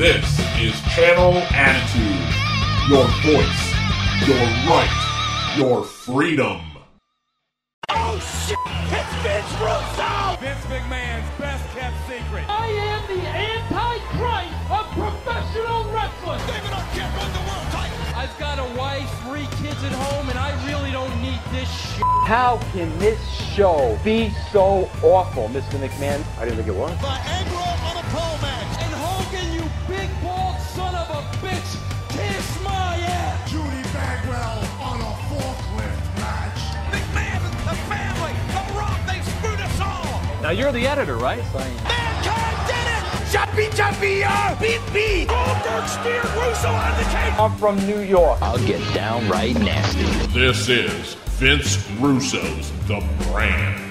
This is Channel Attitude. Your voice, your right, your freedom. Oh shit! It's Vince Russo! Vince McMahon's best kept secret. I am the antichrist of professional wrestling. David Arquette won the world title. I've got a wife, three kids at home, and I really don't need this shit. How can this show be so awful, Mr. McMahon? I didn't think it was. Viagra on a pole Now you're the editor, right? Mankind did it. Jumpy, jumpy, uh, beat, beat. Goldberg speared Russo on the cage. I'm from New York. I'll get downright nasty. This is Vince Russo's The Brand.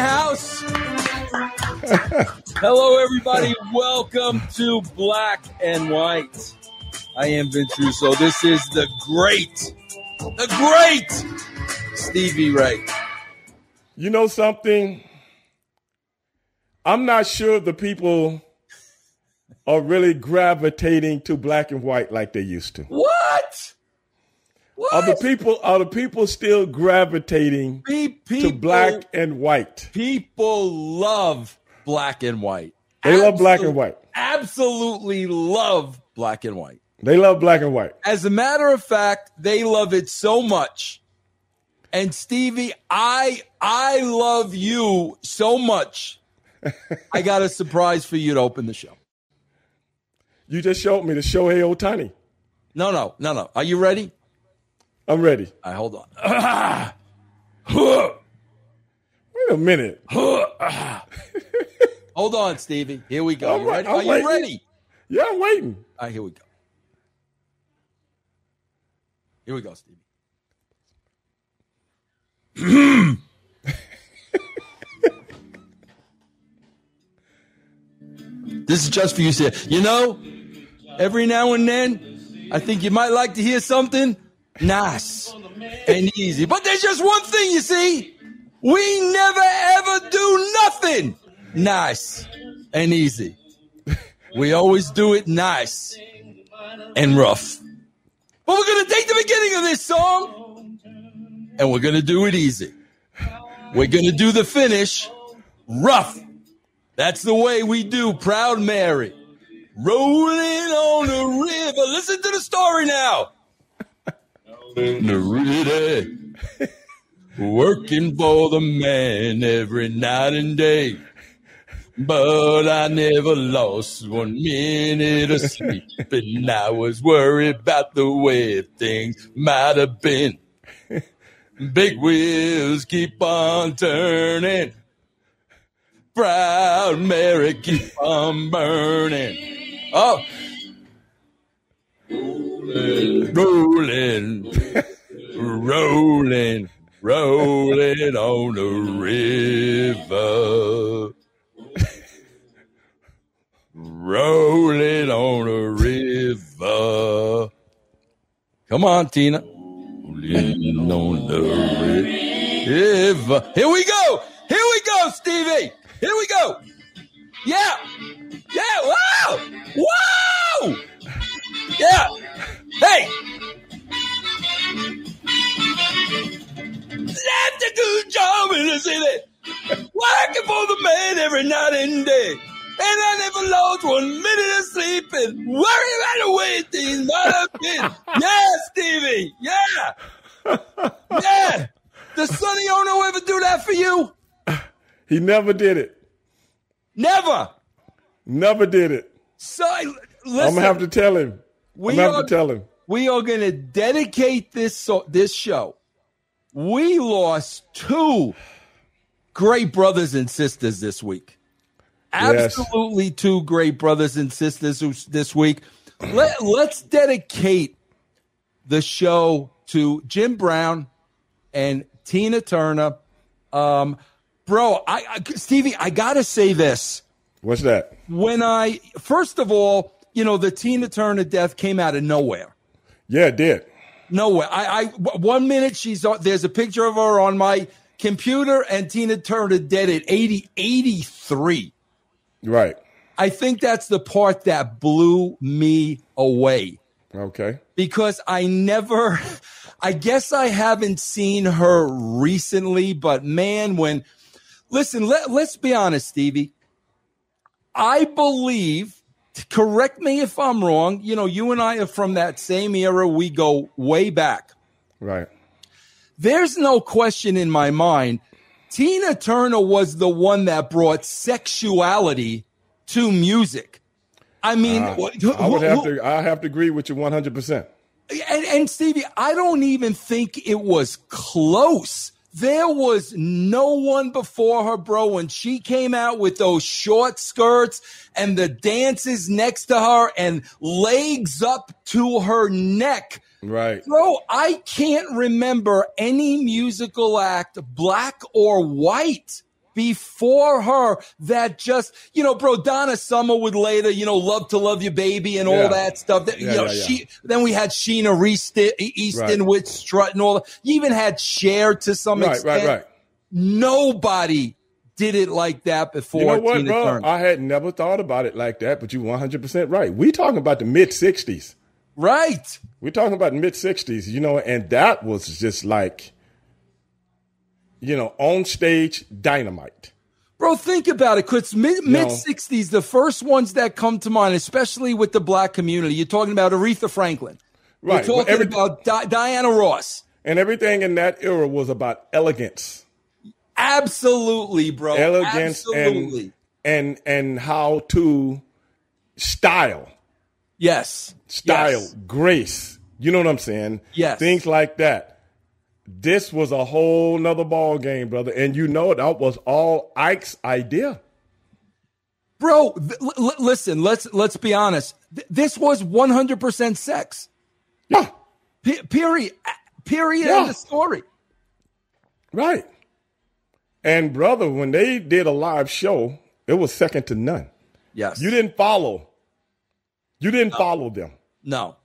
House. Hello, everybody. Welcome to Black and White. I am Vince Russo. This is the great, the great Stevie Ray. You know something? I'm not sure the people are really gravitating to black and white like they used to. What? What? Are the people are the people still gravitating Pe- to black and white? people love black and white. They love black and white. Absolutely love black and white. They love black and white. As a matter of fact, they love it so much. And Stevie, I I love you so much. I got a surprise for you to open the show. You just showed me the Shohei Ohtani. No, no, no, no. Are you ready? I'm ready. Right, hold on. Wait a minute. hold on, Stevie. Here we go. I'm You ready? I'm Are you ready? Yeah, I'm waiting. All right, here we go. Here we go, Stevie. this is just for you, sir. You know, every now and then, I think you might like to hear something nice and easy. But there's just one thing, you see. We never ever do nothing nice and easy. We always do it nice and rough. But we're going to take the beginning of this song and we're going to do it easy. We're going to do the finish rough. That's the way we do Proud Mary. Rolling on the river. Listen to the story now. River. Working for the man every night and day. But I never lost one minute of sleep, and I was worried about the way things might have been. Big wheels keep on turning, proud Mary keep on burning. Oh, rolling, rolling, rolling on the river. rolling on a river. Come on, Tina. Rolling on the river. Here we go. Here we go, Stevie. Here we go. Yeah. Yeah. Wow. Wow. Yeah. Hey. That's a good job in the city. Working for the man every night and day. And I never lost one minute of sleep and worry about the way things might have been. Yeah, Stevie. Yeah. Yeah. Does Sonny Ono ever do that for you? He never did it. Never. Never did it. So, listen, I'm gonna have to tell him. we I'm gonna are, have to tell him. We are going to dedicate this so, this show. We lost two great brothers and sisters this week. Yes. Absolutely two great brothers and sisters this week. Let, let's dedicate the show to Jim Brown and Tina Turner. Um, bro, I, I Stevie, I gotta say this. What's that? When I first of all, you know, the Tina Turner death came out of nowhere. Yeah, it did. Nowhere. I, I one minute she's on, there's a picture of her on my computer, and Tina Turner dead at 80, 83. Right. I think that's the part that blew me away. Okay. Because I never, I guess I haven't seen her recently, but man, when, listen, let, let's be honest, Stevie. I believe, correct me if I'm wrong, you know, you and I are from that same era. We go way back. Right. There's no question in my mind. Tina Turner was the one that brought sexuality to music. I mean, Uh, who- I would have who- to. I have to agree with you one hundred percent. and, and Stevie, I don't even think it was close. There was no one before her, bro. When she came out with those short skirts and the dances next to her and legs up to her neck. Right. Bro, I can't remember any musical act, black or white, before her that just, you know, bro, Donna Summer would later, you know, love to love you, baby, and all that stuff. That, you Yeah, know, yeah, yeah. she, then we had Sheena Reist- Easton Right. with Strut and all that. You even had Cher to some Right. extent. Right. Right. Right. Nobody did it like that before You know what, Tina bro? Turner. I had never thought about it like that, but you're 100% right. We talking about the mid 60s. right. We're talking about mid 60s, you know, and that was just like, you know, on stage dynamite. Bro, think about it. Cause mid mid sixties. the first ones that come to mind, especially with the black community, you're talking about Aretha Franklin. Right. You're talking every- about Di- Diana Ross. And everything in that era was about elegance. Absolutely, bro. elegance Absolutely. and and and how to style, yes. style, Yes. grace. You know what I'm saying? Yes. Things like that. This was a whole nother ball game, brother. And you know that was all Ike's idea. Bro, th- l- listen, let's let's be honest. Th- this was 100% sex. Yeah. Pe- period. Period Yeah. end of story. Right. And brother, when they did a live show, it was second to none. Yes. You didn't follow. You didn't follow them. No.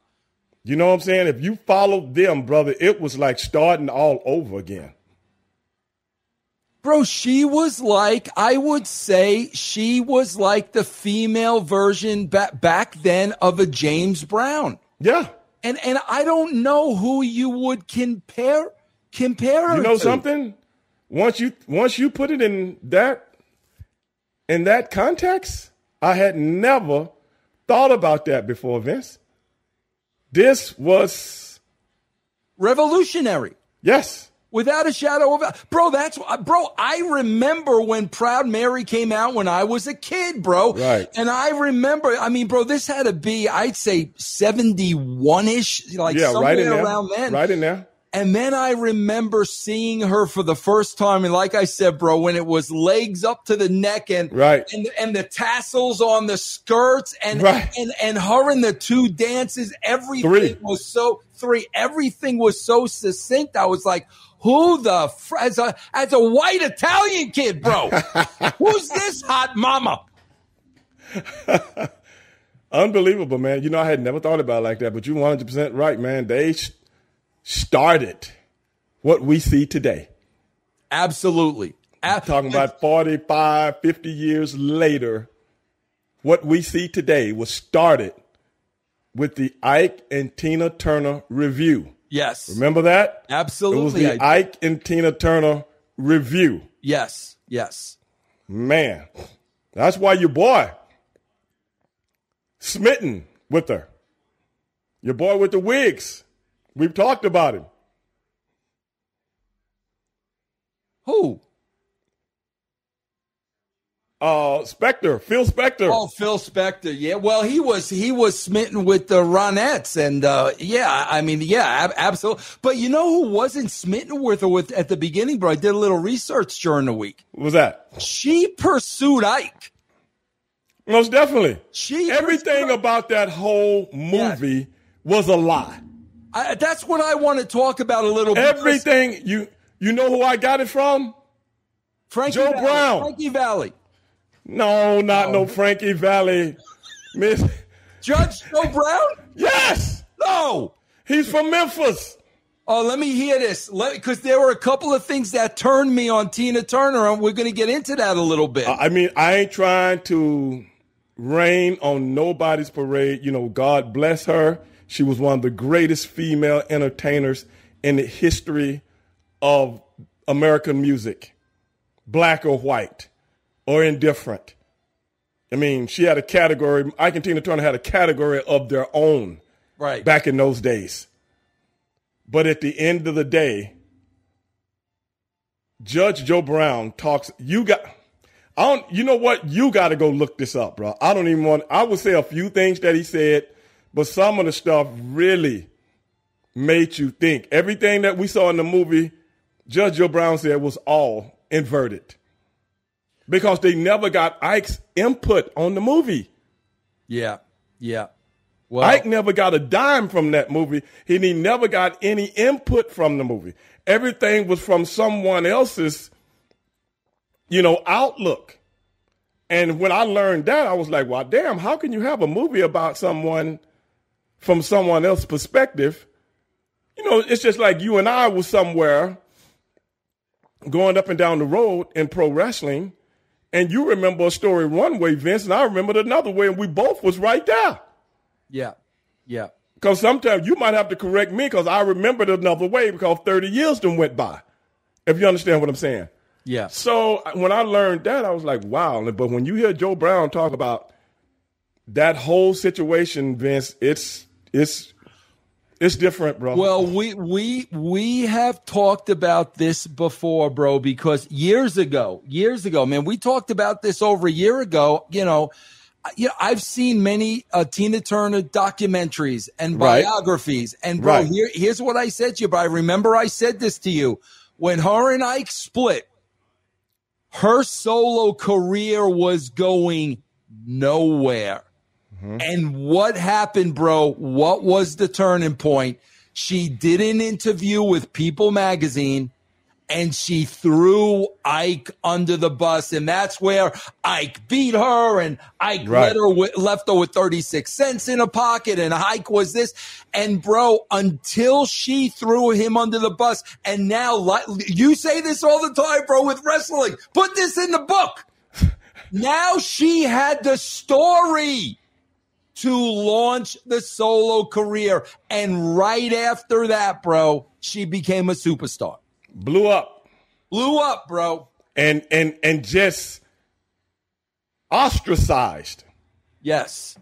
You know what I'm saying? If you followed them, brother, it was like starting all over again. Bro, she was like, I would say she was like the female version back back then of a James Brown. Yeah. And and I don't know who you would compare compare her You know to. something? Once you once you put it in that in that context, I had never thought about that before, Vince. This was Revolutionary. yes. Without a shadow of a bro, that's bro. I remember when Proud Mary came out when I was a kid, bro. Right. And I remember, I mean, bro, this had to be, I'd say, seventy-one ish, like Yeah, somewhere right in there. then. Right in there. And then I remember seeing her for the first time, and like I said, bro, when it was legs up to the neck and Right. and and the tassels on the skirts, and Right. and and her in the two dances, everything Three. was so three. Everything was so succinct. I was like, who the fr- as a as a white Italian kid, bro? Who's this hot mama? Unbelievable, man. You know, I had never thought about it like that, but you're 100% right, man. They started what we see today. Absolutely. Ab- Talking about 45, 50 years later, what we see today was started with the Ike and Tina Turner Revue. yes, Remember that? absolutely. It was the Ike and Tina Turner Revue. yes, yes. Man, that's why your boy smitten with her. Your boy with the wigs. We've talked about him. Who? Uh, Spector, Phil Spector. Oh, Phil Spector. Yeah. Well, he was he was smitten with the Ronettes, and uh, yeah, I mean, yeah, ab- absolutely. But you know who wasn't smitten with her with at the beginning, bro? I did a little research during the week. What was that? She pursued Ike. Most definitely. She Everything pursued- about that whole movie was a lie. I, that's what I want to talk about a little. bit. Everything you you know who I got it from? Frankie Joe Valli, Brown. Frankie Valli. No, not no Frankie Valli. Miss Judge Joe Brown? Yes. No. He's from Memphis. Oh, let me hear this. Because there were a couple of things that turned me on Tina Turner, and we're going to get into that a little bit. I mean, I ain't trying to rain on nobody's parade. You know, God bless her. She was one of the greatest female entertainers in the history of American music, black or white or indifferent. I mean, she had a category. Ike and Tina Turner had a category of their own, right? Back in those days. But at the end of the day, Judge Joe Brown talks. You got. I don't. You know what? You got to go look this up, bro. I don't even want. I would say a few things that he said, but some of the stuff really made you think. Everything that we saw in the movie, Judge Joe Brown said was all inverted because they never got Ike's input on the movie. Yeah, yeah. Well, Ike never got a dime from that movie, and he never got any input from the movie. Everything was from someone else's, you know, outlook. And when I learned that, I was like, "Well, damn! How can you have a movie about someone from someone else's perspective?" You know, it's just like you and I was somewhere going up and down the road in pro wrestling, and you remember a story one way, Vince, and I remembered another way, and we both was right there. Yeah, yeah. Because sometimes you might have to correct me because I remembered another way because 30 years then went by. If you understand what I'm saying. Yeah. So when I learned that, I was like, wow. But when you hear Joe Brown talk about that whole situation, Vince, it's it's it's different, bro. Well, we we we have talked about this before, bro, because years ago, years ago, man, we talked about this over a year ago, you know, you know, I've seen many uh, Tina Turner documentaries and biographies, right. and bro, right. here, here's what I said to you. But I remember I said this to you when her and Ike split. Her solo career was going nowhere. Mm-hmm. And what happened, bro? What was the turning point? She did an interview with People Magazine and she threw Ike under the bus, and that's where Ike beat her, and Ike right. let her with, left her with thirty six cents in a pocket, and Ike was this, and bro, until she threw him under the bus, and now you say this all the time, bro, with wrestling. Put this in the book. now she had the story to launch the solo career, and right after that, bro, she became a superstar blew up, blew up, bro, and and and just ostracized. Yes.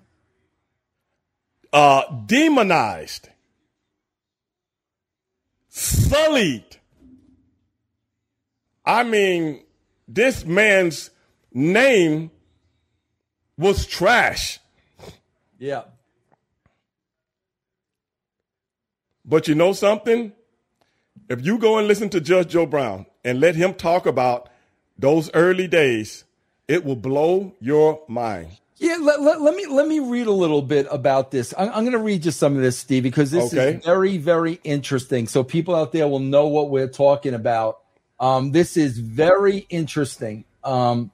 Uh, demonized, sullied. I mean, this man's name was trash. Yeah. But you know something? if you go and listen to Judge Joe Brown and let him talk about those early days, it will blow your mind. Yeah, let, let, let me let me read a little bit about this. I'm, I'm going to read you some of this, Steve, because this okay. is very very interesting. So people out there will know what we're talking about. Um, this is very interesting. Um,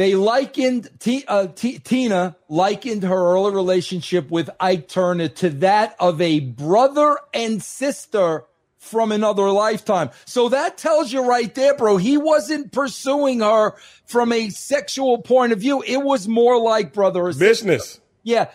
they likened T, uh, T, Tina likened her early relationship with Ike Turner to that of a brother and sister from another lifetime. So that tells you right there, bro. He wasn't pursuing her from a sexual point of view. It was more like brother or business. Sister. Yeah.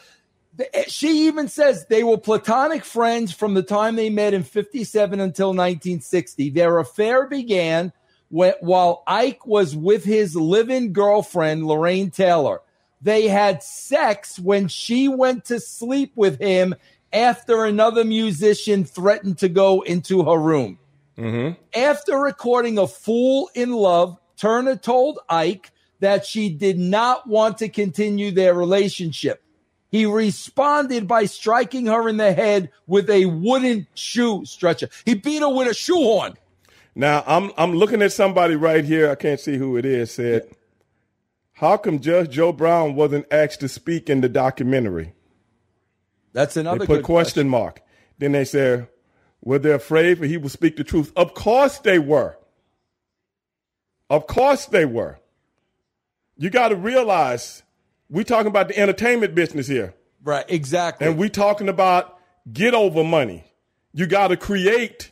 Eh, she even says they were platonic friends from the time they met in 57 until 1960. Their affair began while Ike was with his living girlfriend, Lorraine Taylor. They had sex when she went to sleep with him after another musician threatened to go into her room. Mm-hmm. After recording A Fool in Love, Turner told Ike that she did not want to continue their relationship. He responded by striking her in the head with a wooden shoe stretcher. He beat her with a shoehorn. Now I'm I'm looking at somebody right here. I can't see who it is. Said, "How come Judge Joe Brown wasn't asked to speak in the documentary?" That's another. They put question, question mark. Then they said, "Were they afraid for he would speak the truth?" Of course they were. Of course they were. You got to realize we're talking about the entertainment business here. Right, exactly. And we're talking about get over money. You got to create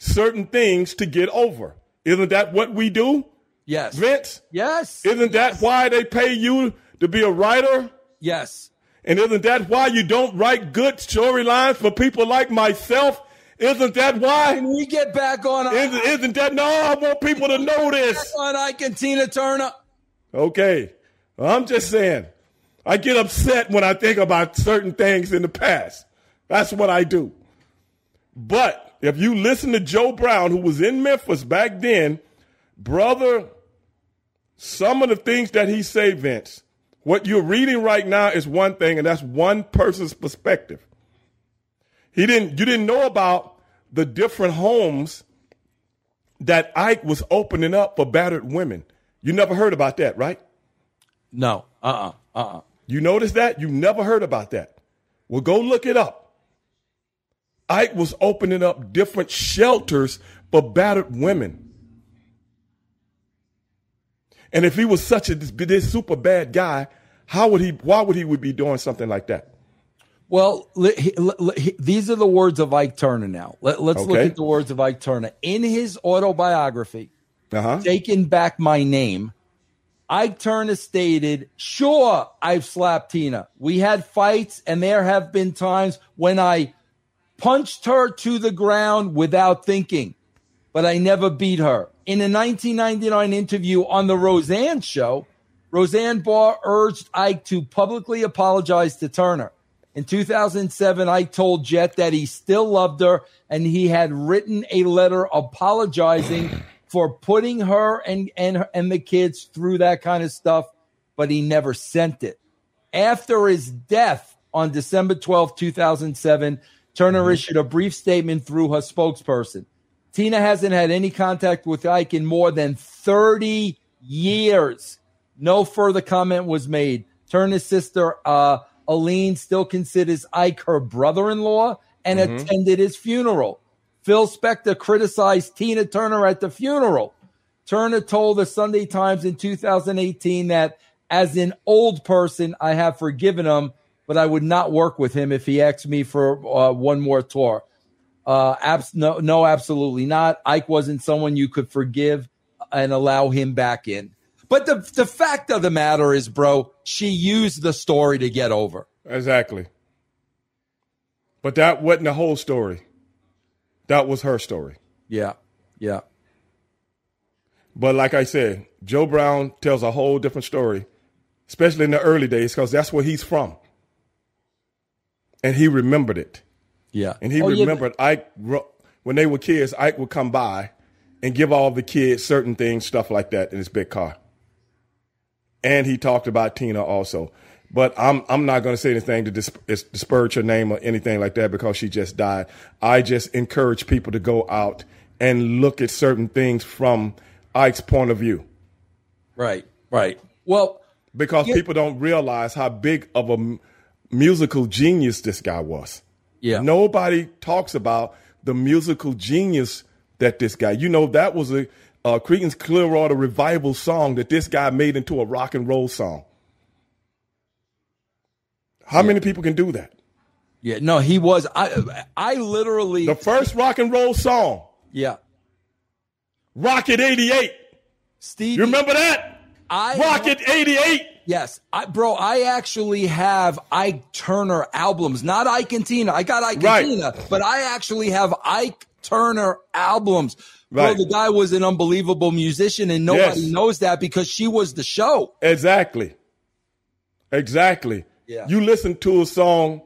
certain things to get over. Isn't that what we do? yes. Vince? Yes. Isn't that why they pay you to be a writer? yes. And isn't that why you don't write good storylines for people like myself? Isn't that why? Can we get back on Isn't, isn't that no? I want people to know this. on Ike and Tina Turner? Okay. I'm just saying. I get upset when I think about certain things in the past. That's what I do. But if you listen to Joe Brown, who was in Memphis back then, brother, some of the things that he say, Vince, what you're reading right now is one thing, and that's one person's perspective. He didn't you didn't know about the different homes that Ike was opening up for battered women. You never heard about that, right? No. Uh uh-uh. uh. Uh You noticed that? You never heard about that. Well, go look it up. Ike was opening up different shelters for battered women. And if he was such a this, this super bad guy, how would he? Why would he would be doing something like that? Well, li- he- these are the words of Ike Turner now. Let, us look at the words of Ike Turner. In his autobiography, Uh huh. Taking Back My Name, Ike Turner stated, Sure, I've slapped Tina. We had fights, and there have been times when I punched her to the ground without thinking, but I never beat her. In a 1999 interview on The Roseanne Show, Roseanne Barr urged Ike to publicly apologize to Turner. In 2007, Ike told Jet that he still loved her and he had written a letter apologizing for putting her and, and, and the kids through that kind of stuff, but he never sent it. After his death on December 12, 2007, Turner issued a brief statement through her spokesperson. Tina hasn't had any contact with Ike in more than 30 years. No further comment was made. Turner's sister, uh, Alline, still considers Ike her brother in law and attended his funeral. Phil Spector criticized Tina Turner at the funeral. Turner told the Sunday Times in 2018 that as an old person, I have forgiven him, but I would not work with him if he asked me for uh, one more tour. Uh, abs- no, no, absolutely not. Ike wasn't someone you could forgive and allow him back in. But the the fact of the matter is, bro, she used the story to get over. Exactly. But that wasn't the whole story. That was her story. Yeah, yeah, But like I said, Joe Brown tells a whole different story, especially in the early days, because that's where he's from. And he remembered it. yeah. And he Oh, yeah, remembered Ike, ro- when they were kids, Ike would come by and give all the kids certain things, stuff like that in his big car. And he talked about Tina also. But I'm I'm not going to say anything to dis- dis- disparage her name or anything like that because she just died. I just encourage people to go out and look at certain things from Ike's point of view right, right. Well, because Yeah. people don't realize how big of a m- musical genius this guy was. yeah, Nobody talks about the musical genius that this guy. You know, that was a uh, Creedence Clearwater revival song that this guy made into a rock and roll song. How many people can do that? yeah. No, he was. I I literally. The first rock and roll song, yeah, Rocket 88. Steve. You remember that? I Rocket 88. Yes, I, bro. I actually have Ike Turner albums, not Ike and Tina. I got Ike Right. and Tina, but I actually have Ike Turner albums. Bro, the guy was an unbelievable musician, and nobody Yes. knows that because she was the show. Exactly. Exactly. Yeah. You listen to a song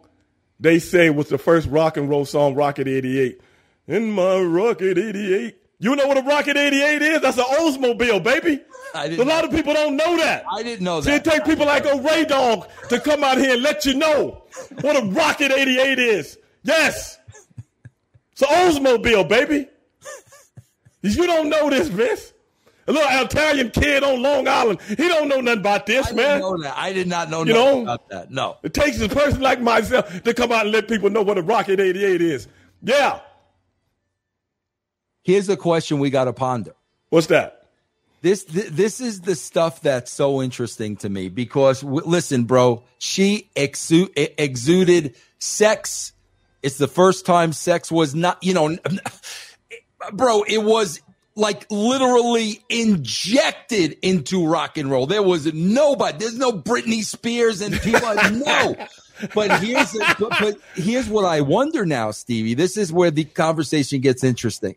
they say was the first rock and roll song, Rocket 88. In my Rocket 88. You know what a Rocket 88 is? That's an Oldsmobile, baby. I didn't A lot of people don't know that. I didn't know that. See, it that. take people like a Ray Dog to come out here and let you know what a Rocket 88 is. Yes. It's an Oldsmobile, baby. You don't know this, Vince. A little Italian kid on Long Island. He don't know nothing about this, I didn't man. know that. I did not know You nothing know? about that. No. It takes a person like myself to come out and let people know what a Rocket 88 is. Yeah. Here's a question we got to ponder. What's that? This th- this is the stuff that's so interesting to me because w- listen, bro, she exu- exuded sex. It's the first time sex was not, you know, bro. It was like literally injected into rock and roll. There was nobody. There's no Britney Spears and people. no. But here's but, but here's what I wonder now, Stevie. This is where the conversation gets interesting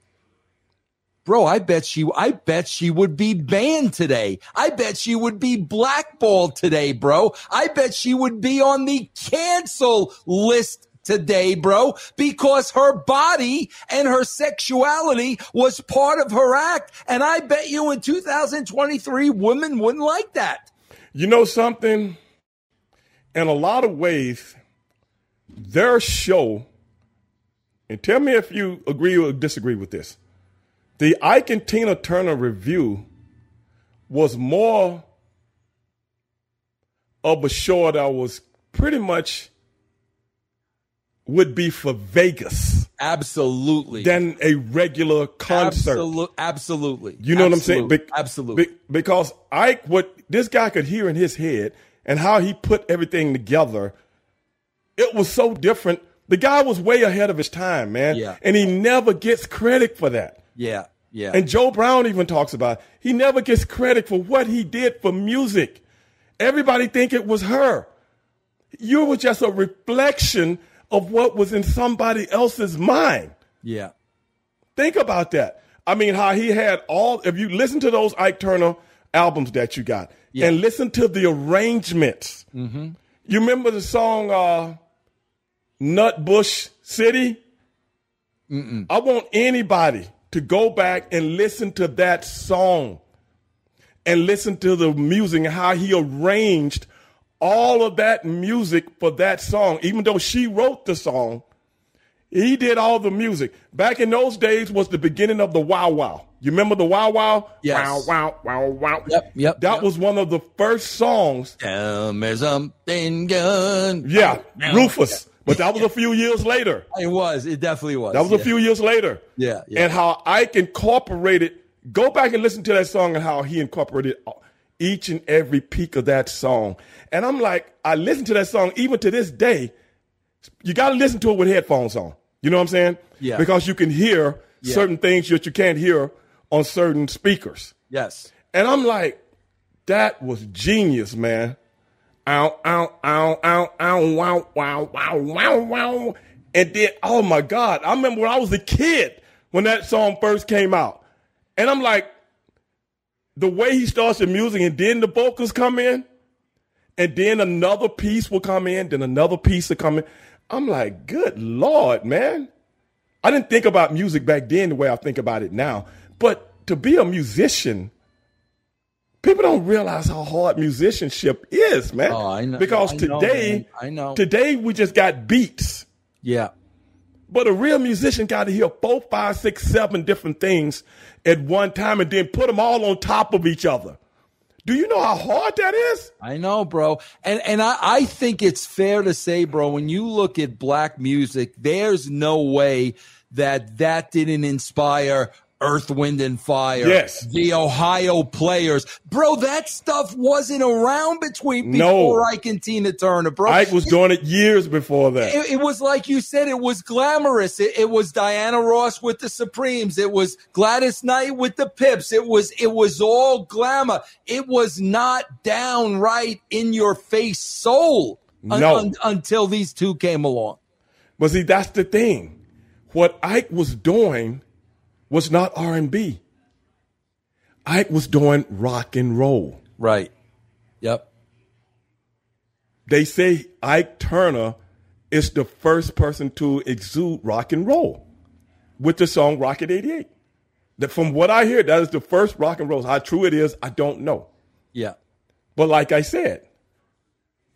bro, I bet she, I bet she would be banned today. I bet she would be blackballed today, bro. I bet she would be on the cancel list today, bro, because her body and her sexuality was part of her act. And I bet you in 2023, women wouldn't like that. You know something? In a lot of ways, their show, and tell me if you agree or disagree with this the Ike and Tina Turner Revue was more of a show that was pretty much would be for Vegas. Absolutely. Than a regular concert. Absolute, absolutely. You know what I'm saying? Be- absolutely. Be- because Ike, what this guy could hear in his head and how he put everything together, it was so different. The guy was way ahead of his time, man. Yeah. And he never gets credit for that. Yeah. Yeah. And Joe Brown even talks about it. he never gets credit for what he did for music. Everybody think it was her. You were just a reflection of what was in somebody else's mind. Yeah. Think about that. I mean, how he had all, if you listen to those Ike Turner albums that you got Yeah. and listen to the arrangements. Mm-hmm. You remember the song uh, Nutbush City? Mm-mm. I want anybody to go back and listen to that song and listen to the music and how he arranged all of that music for that song. Even though she wrote the song, he did all the music. Back in those days was the beginning of the Wow Wow. You remember the Wow Wow? Yes. Wow, wow, wow, wow. Yep, yep. That yep. was one of the first songs. Tell me something good. Yeah, Rufus. But that was a few years later. It was. It definitely was. That was yeah. a few years later. Yeah, yeah. And how Ike incorporated, go back and listen to that song and how he incorporated each and every peak of that song. And I'm like, I listen to that song even to this day. You got to listen to it with headphones on. You know what I'm saying? Yeah. Because you can hear Yeah. certain things that you can't hear on certain speakers. Yes. And I'm like, that was genius, man. Ow, ow, ow, ow, ow, wow, wow, wow, wow, wow. And then, oh my God, I remember when I was a kid when that song first came out. And I'm like, the way he starts the music and then the vocals come in, and then another piece will come in, then another piece will come in. I'm like, good Lord, man. I didn't think about music back then the way I think about it now. But to be a musician, people don't realize how hard musicianship is, man. Oh, I know. Because I today, man. I know. today we just got beats. Yeah. But a real musician got to hear four, five, six, seven different things at one time and then put them all on top of each other. Do you know how hard that is? I know, bro. And and I, I think it's fair to say, bro, when you look at black music, there's no way that that didn't inspire Earth, Wind, and Fire. Yes. The Ohio players. Bro, that stuff wasn't around between No. before Ike and Tina Turner, bro. Ike was doing it years before that. it, it was like you said, it was glamorous. It, it was Diana Ross with the Supremes. It was Gladys Knight with the Pips. It was it was all glamour. It was not downright in your face soul un- No. un- until these two came along. But see, that's the thing. What Ike was doing was not R&B. Ike was doing rock and roll. Right. Yep. They say Ike Turner is the first person to exude rock and roll with the song Rocket 88. That from what I hear, that is the first rock and roll. How true it is, I don't know. Yeah. But like I said,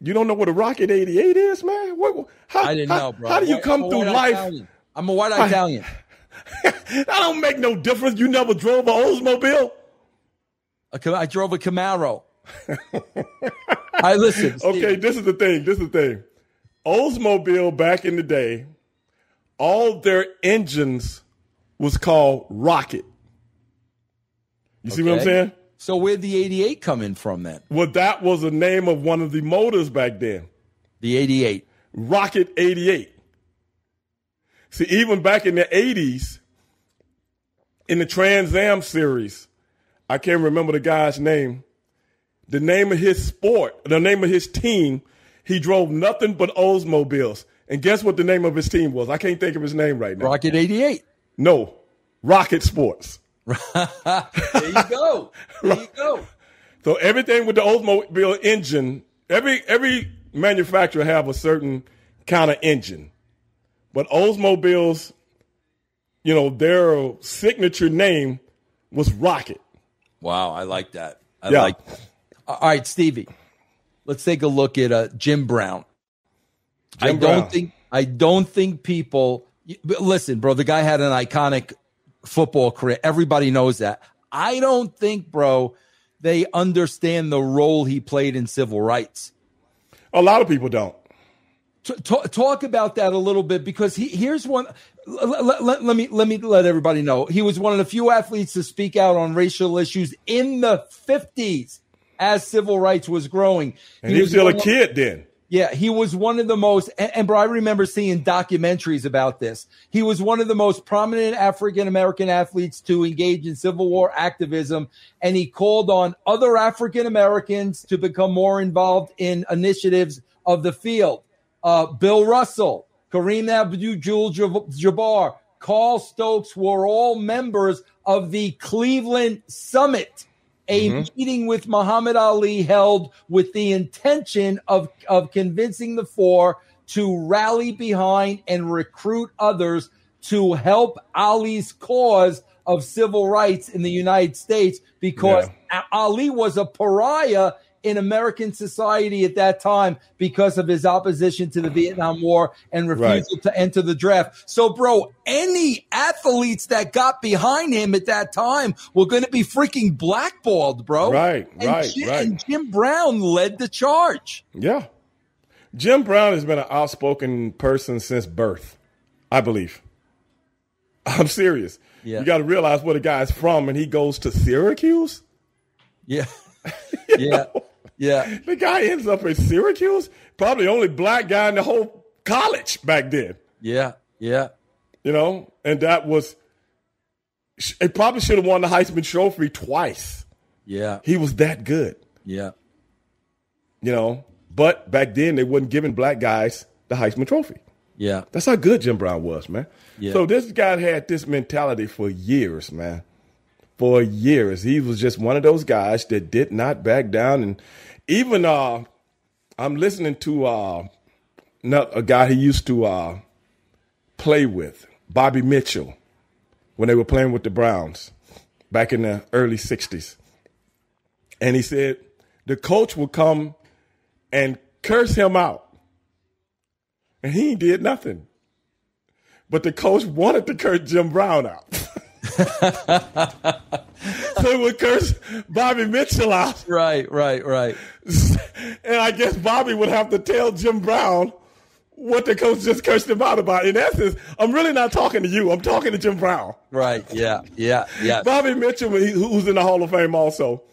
you don't know what a Rocket 88 is, man? What, how, I didn't how- know, bro. How do you come through life? Italian. I'm a white Italian. that don't make no difference. You never drove an Oldsmobile? I drove a Camaro. I listen. Okay, this is the thing. This is the thing. Oldsmobile back in the day, all their engines was called Rocket. You see what I'm saying? So where'd the 88 come in from then? Well, that was the name of one of the motors back then. The 88. Rocket 88. See, even back in the 80s, in the Trans Am series, I can't remember the guy's name. The name of his sport, the name of his team, he drove nothing but Oldsmobiles. And guess what the name of his team was? I can't think of his name right now. Rocket 88. No, Rocket Sports. there you go. There you go. So everything with the Oldsmobile engine, every every manufacturer have a certain kind of engine. But Oldsmobiles, you know, their signature name was Rocket. Wow, I like that. I Yeah. like All right, Stevie. Let's take a look at uh, Jim Brown. I Jim don't think I don't think people listen, bro, the guy had an iconic football career. Everybody knows that. I don't think, bro, they understand the role he played in civil rights. A lot of people don't. T- talk about that a little bit because he, here's one. Let, let- me let me let everybody know he was one of the few athletes to speak out on racial issues in the 50s as civil rights was growing. And he was still a of- kid then. yeah, he was one of the most, and, and bro, I remember seeing documentaries about this. He was one of the most prominent African American athletes to engage in Civil War activism, and he called on other African Americans to become more involved in initiatives of the field. Uh, Bill Russell, Kareem Abdul-Jabbar, Carl Stokes were all members of the Cleveland Summit a meeting with Muhammad Ali held with the intention of, of convincing the four to rally behind and recruit others to help Ali's cause of civil rights in the United States because A- Ali was a pariah in American society at that time because of his opposition to the Vietnam War and refusal to enter the draft. So, bro, any athletes that got behind him at that time were going to be freaking blackballed, bro. Right, and right, Jim, right. And Jim Brown led the charge. Yeah. Jim Brown has been an outspoken person since birth, I believe. I'm serious. Yeah. You got to realize where the guy's from, and he goes to Syracuse. Yeah. yeah. Yeah. The guy ends up in Syracuse. Probably the only black guy in the whole college back then. Yeah. Yeah. You know, and that was. He probably should have won the Heisman Trophy twice. Yeah. He was that good. Yeah. You know, but back then they wasn't giving black guys the Heisman Trophy. Yeah. That's how good Jim Brown was, man. Yeah. So this guy had this mentality for years, man. For years. He was just one of those guys that did not back down. And even uh I'm listening to uh not a guy he used to uh play with, Bobby Mitchell, when they were playing with the Browns back in the early sixties. And he said the coach would come and curse him out. And he did nothing. But the coach wanted to curse Jim Brown out. so he would curse Bobby Mitchell out. Right. Right. Right. And I guess Bobby would have to tell Jim Brown what the coach just cursed him out about. In essence, I'm really not talking to you. I'm talking to Jim Brown. Right. Yeah. Yeah. Yeah. Bobby Mitchell, who's in the Hall of Fame also,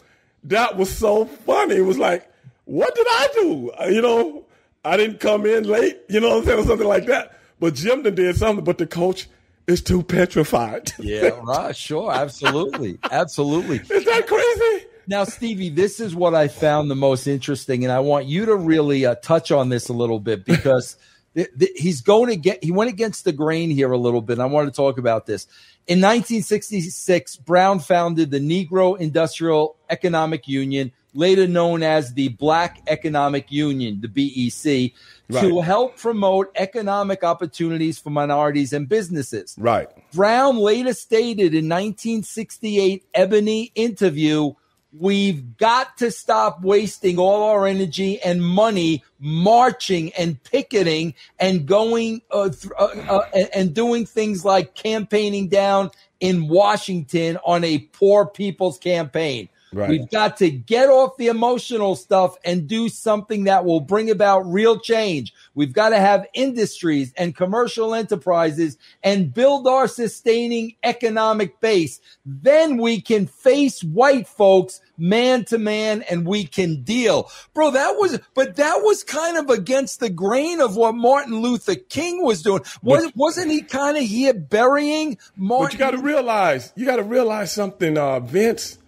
that was so funny. It was like, what did I do? Uh, You know, I didn't come in late, you know what I'm saying, or something like that. But Jim did something, but the coach is too petrified. Yeah. Right. Sure. Absolutely. Absolutely. is that crazy? Now, Stevie, this is what I found the most interesting, and I want you to really uh, touch on this a little bit because th- th- he's going to get he went against the grain here a little bit. I want to talk about this. In 1966, Brown founded the Negro Industrial Economic Union, later known as the Black Economic Union, the BEC, to help promote economic opportunities for minorities and businesses. Right. Brown later stated in 1968 Ebony interview, we've got to stop wasting all our energy and money marching and picketing and going uh, th- uh, uh, and doing things like campaigning down in Washington on a poor people's campaign. Right. We've got to get off the emotional stuff and do something that will bring about real change. We've got to have industries and commercial enterprises and build our sustaining economic base. Then we can face white folks man to man and we can deal. Bro, that was, but that was kind of against the grain of what Martin Luther King was doing. Was, wasn't he kind of here burying Martin? But you got to realize, you got to realize something, uh, Vince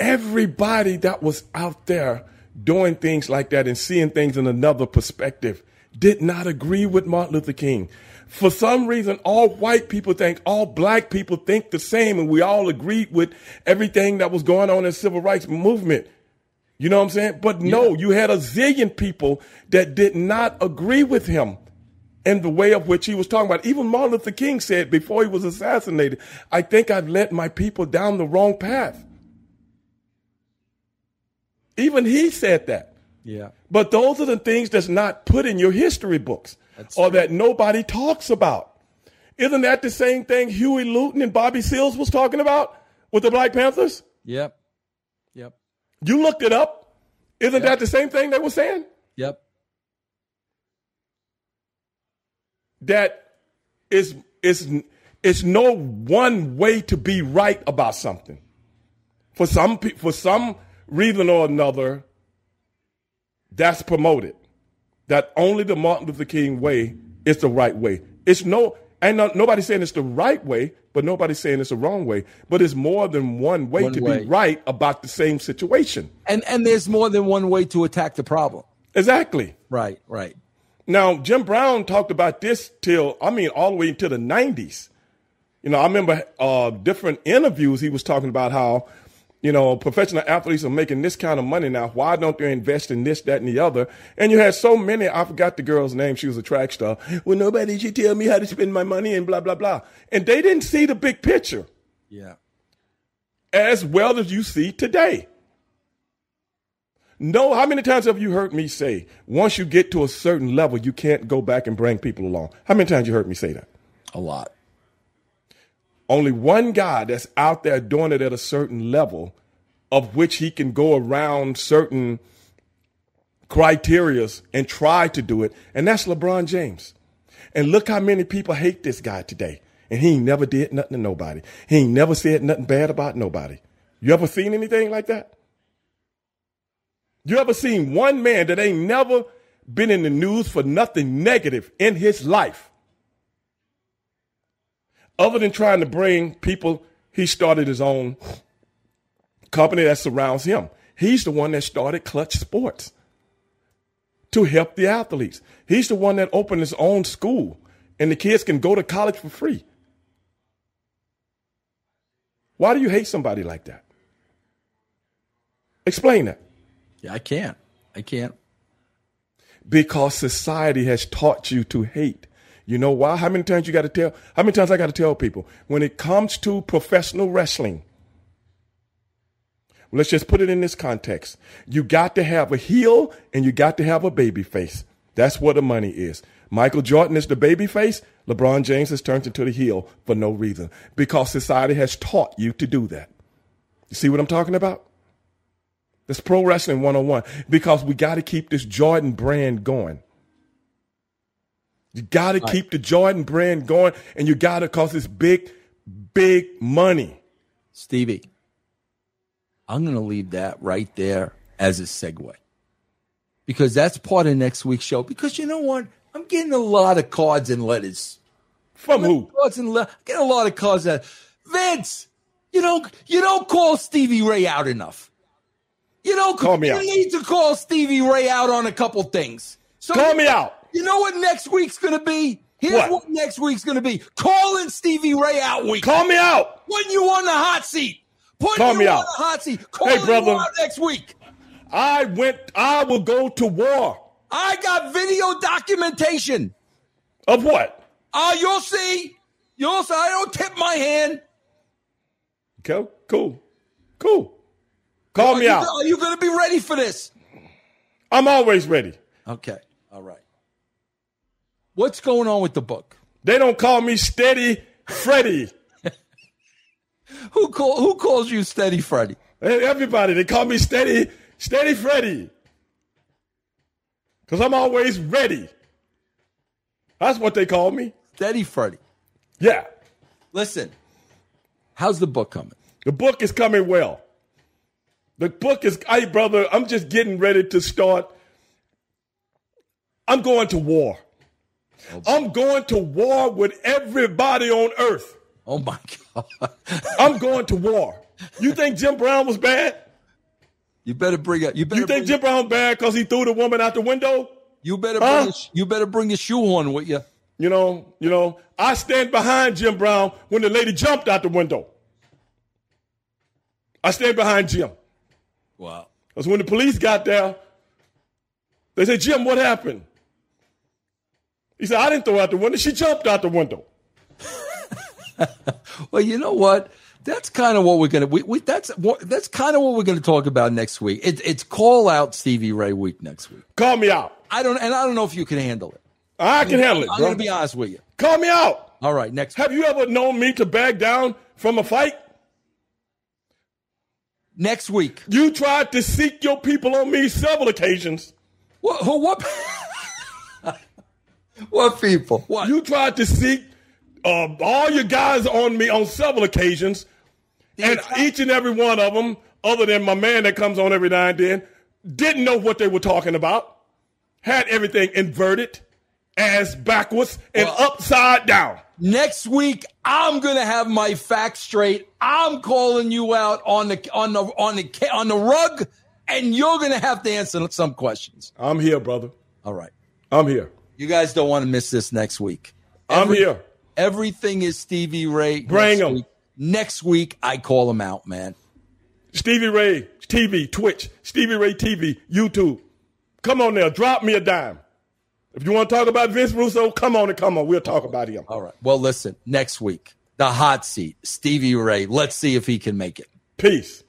everybody that was out there doing things like that and seeing things in another perspective did not agree with Martin Luther King. For some reason, all white people think, all black people think the same, and we all agreed with everything that was going on in the civil rights movement. You know what I'm saying? But no, yeah. you had a zillion people that did not agree with him in the way of which he was talking about. Even Martin Luther King said before he was assassinated, I think I've led my people down the wrong path. Even he said that. Yeah. But those are the things that's not put in your history books that's or true. that nobody talks about. Isn't that the same thing Huey Newton and Bobby Seals was talking about with the Black Panthers? Yep. Yep. You looked it up. Isn't yep. that the same thing they were saying? Yep. That is is it's no one way to be right about something. For some for some reason or another, that's promoted. That only the Martin Luther King way is the right way. It's no, and no, nobody's saying it's the right way, but nobody's saying it's the wrong way. But it's more than one way one to way. be right about the same situation. And and there's more than one way to attack the problem. Exactly. Right. Right. Now Jim Brown talked about this till I mean all the way into the '90s. You know, I remember uh, different interviews. He was talking about how you know, professional athletes are making this kind of money now. Why don't they invest in this, that, and the other? And you had so many, I forgot the girl's name. She was a track star. Well, nobody should tell me how to spend my money and blah, blah, blah. And they didn't see the big picture. Yeah. As well as you see today. No, how many times have you heard me say, once you get to a certain level, you can't go back and bring people along? How many times you heard me say that? A lot. Only one guy that's out there doing it at a certain level of which he can go around certain criterias and try to do it, and that's LeBron James. And look how many people hate this guy today. And he ain't never did nothing to nobody. He ain't never said nothing bad about nobody. You ever seen anything like that? You ever seen one man that ain't never been in the news for nothing negative in his life? Other than trying to bring people, he started his own company that surrounds him. He's the one that started Clutch Sports to help the athletes. He's the one that opened his own school, and the kids can go to college for free. Why do you hate somebody like that? Explain that. Yeah, I can't. I can't. Because society has taught you to hate. You know why? How many times you got to tell? How many times I got to tell people when it comes to professional wrestling? Let's just put it in this context. You got to have a heel and you got to have a baby face. That's what the money is. Michael Jordan is the baby face. LeBron James has turned into the heel for no reason because society has taught you to do that. You see what I'm talking about? That's pro wrestling 101 because we got to keep this Jordan brand going. You got to keep the Jordan brand going, and you got to cause this big, big money. Stevie, I'm going to leave that right there as a segue because that's part of next week's show. Because you know what? I'm getting a lot of cards and letters. From who? Cards and le- get a lot of cards. That, Vince, you don't you don't call Stevie Ray out enough. You don't call me you out. need to call Stevie Ray out on a couple things. So call me out. You know what next week's going to be? Here's what? what next week's going to be. Calling Stevie Ray out week. Call me out. Putting you on the hot seat. Putting Call you me on out. the hot seat. Calling hey, brother. you out next week. I went, I will go to war. I got video documentation. Of what? Uh, you'll see. You'll see. I don't tip my hand. Okay, cool. Cool. Call are me you, out. Are you going to be ready for this? I'm always ready. Okay. All right. What's going on with the book? They don't call me Steady Freddy. who call, Who calls you Steady Freddy? Everybody, they call me Steady, Steady Freddy. Because I'm always ready. That's what they call me. Steady Freddy. Yeah. Listen, how's the book coming? The book is coming well. The book is, hey, brother, I'm just getting ready to start. I'm going to war. Oh, I'm going to war with everybody on earth. Oh my God. I'm going to war. You think Jim Brown was bad? You better bring it. You better. You think Jim Brown bad because he threw the woman out the window? You better. Huh? Bring you better bring your shoehorn with you. You know. You know. I stand behind Jim Brown when the lady jumped out the window. I stand behind Jim. Wow. Because when the police got there, they said, Jim, what happened? He said, I didn't throw out the window. She jumped out the window. well, you know what? That's kind of what we're gonna. We, we that's what that's kind of what we're gonna talk about next week. It, it's call out Stevie Ray week next week. Call me out. I don't, and I don't know if you can handle it. I can handle it. I'm bro. gonna be honest with you. Call me out. All right, next. Have you ever known me to back down from a fight? Next week. You tried to seek your people on me several occasions. What? What? what people? What? You tried to seek uh, all your guys on me on several occasions, and each and every one of them, other than my man that comes on every now and then, didn't know what they were talking about, had everything inverted, ass backwards, and well, upside down. Next week, I'm gonna have my facts straight. I'm calling you out on the on the on the on the rug, and you're gonna have to answer some questions. I'm here, brother. All right, I'm here. You guys don't want to miss this next week. Every, I'm here. Everything is Stevie Ray. Bring next him. Week. Next week, I call him out, man. Stevie Ray TV, Twitch, Stevie Ray TV, YouTube. Come on there, drop me a dime. If you want to talk about Vince Russo, come on and come on. We'll talk about him. All right. Well, listen, next week, the hot seat, Stevie Ray. Let's see if he can make it. Peace.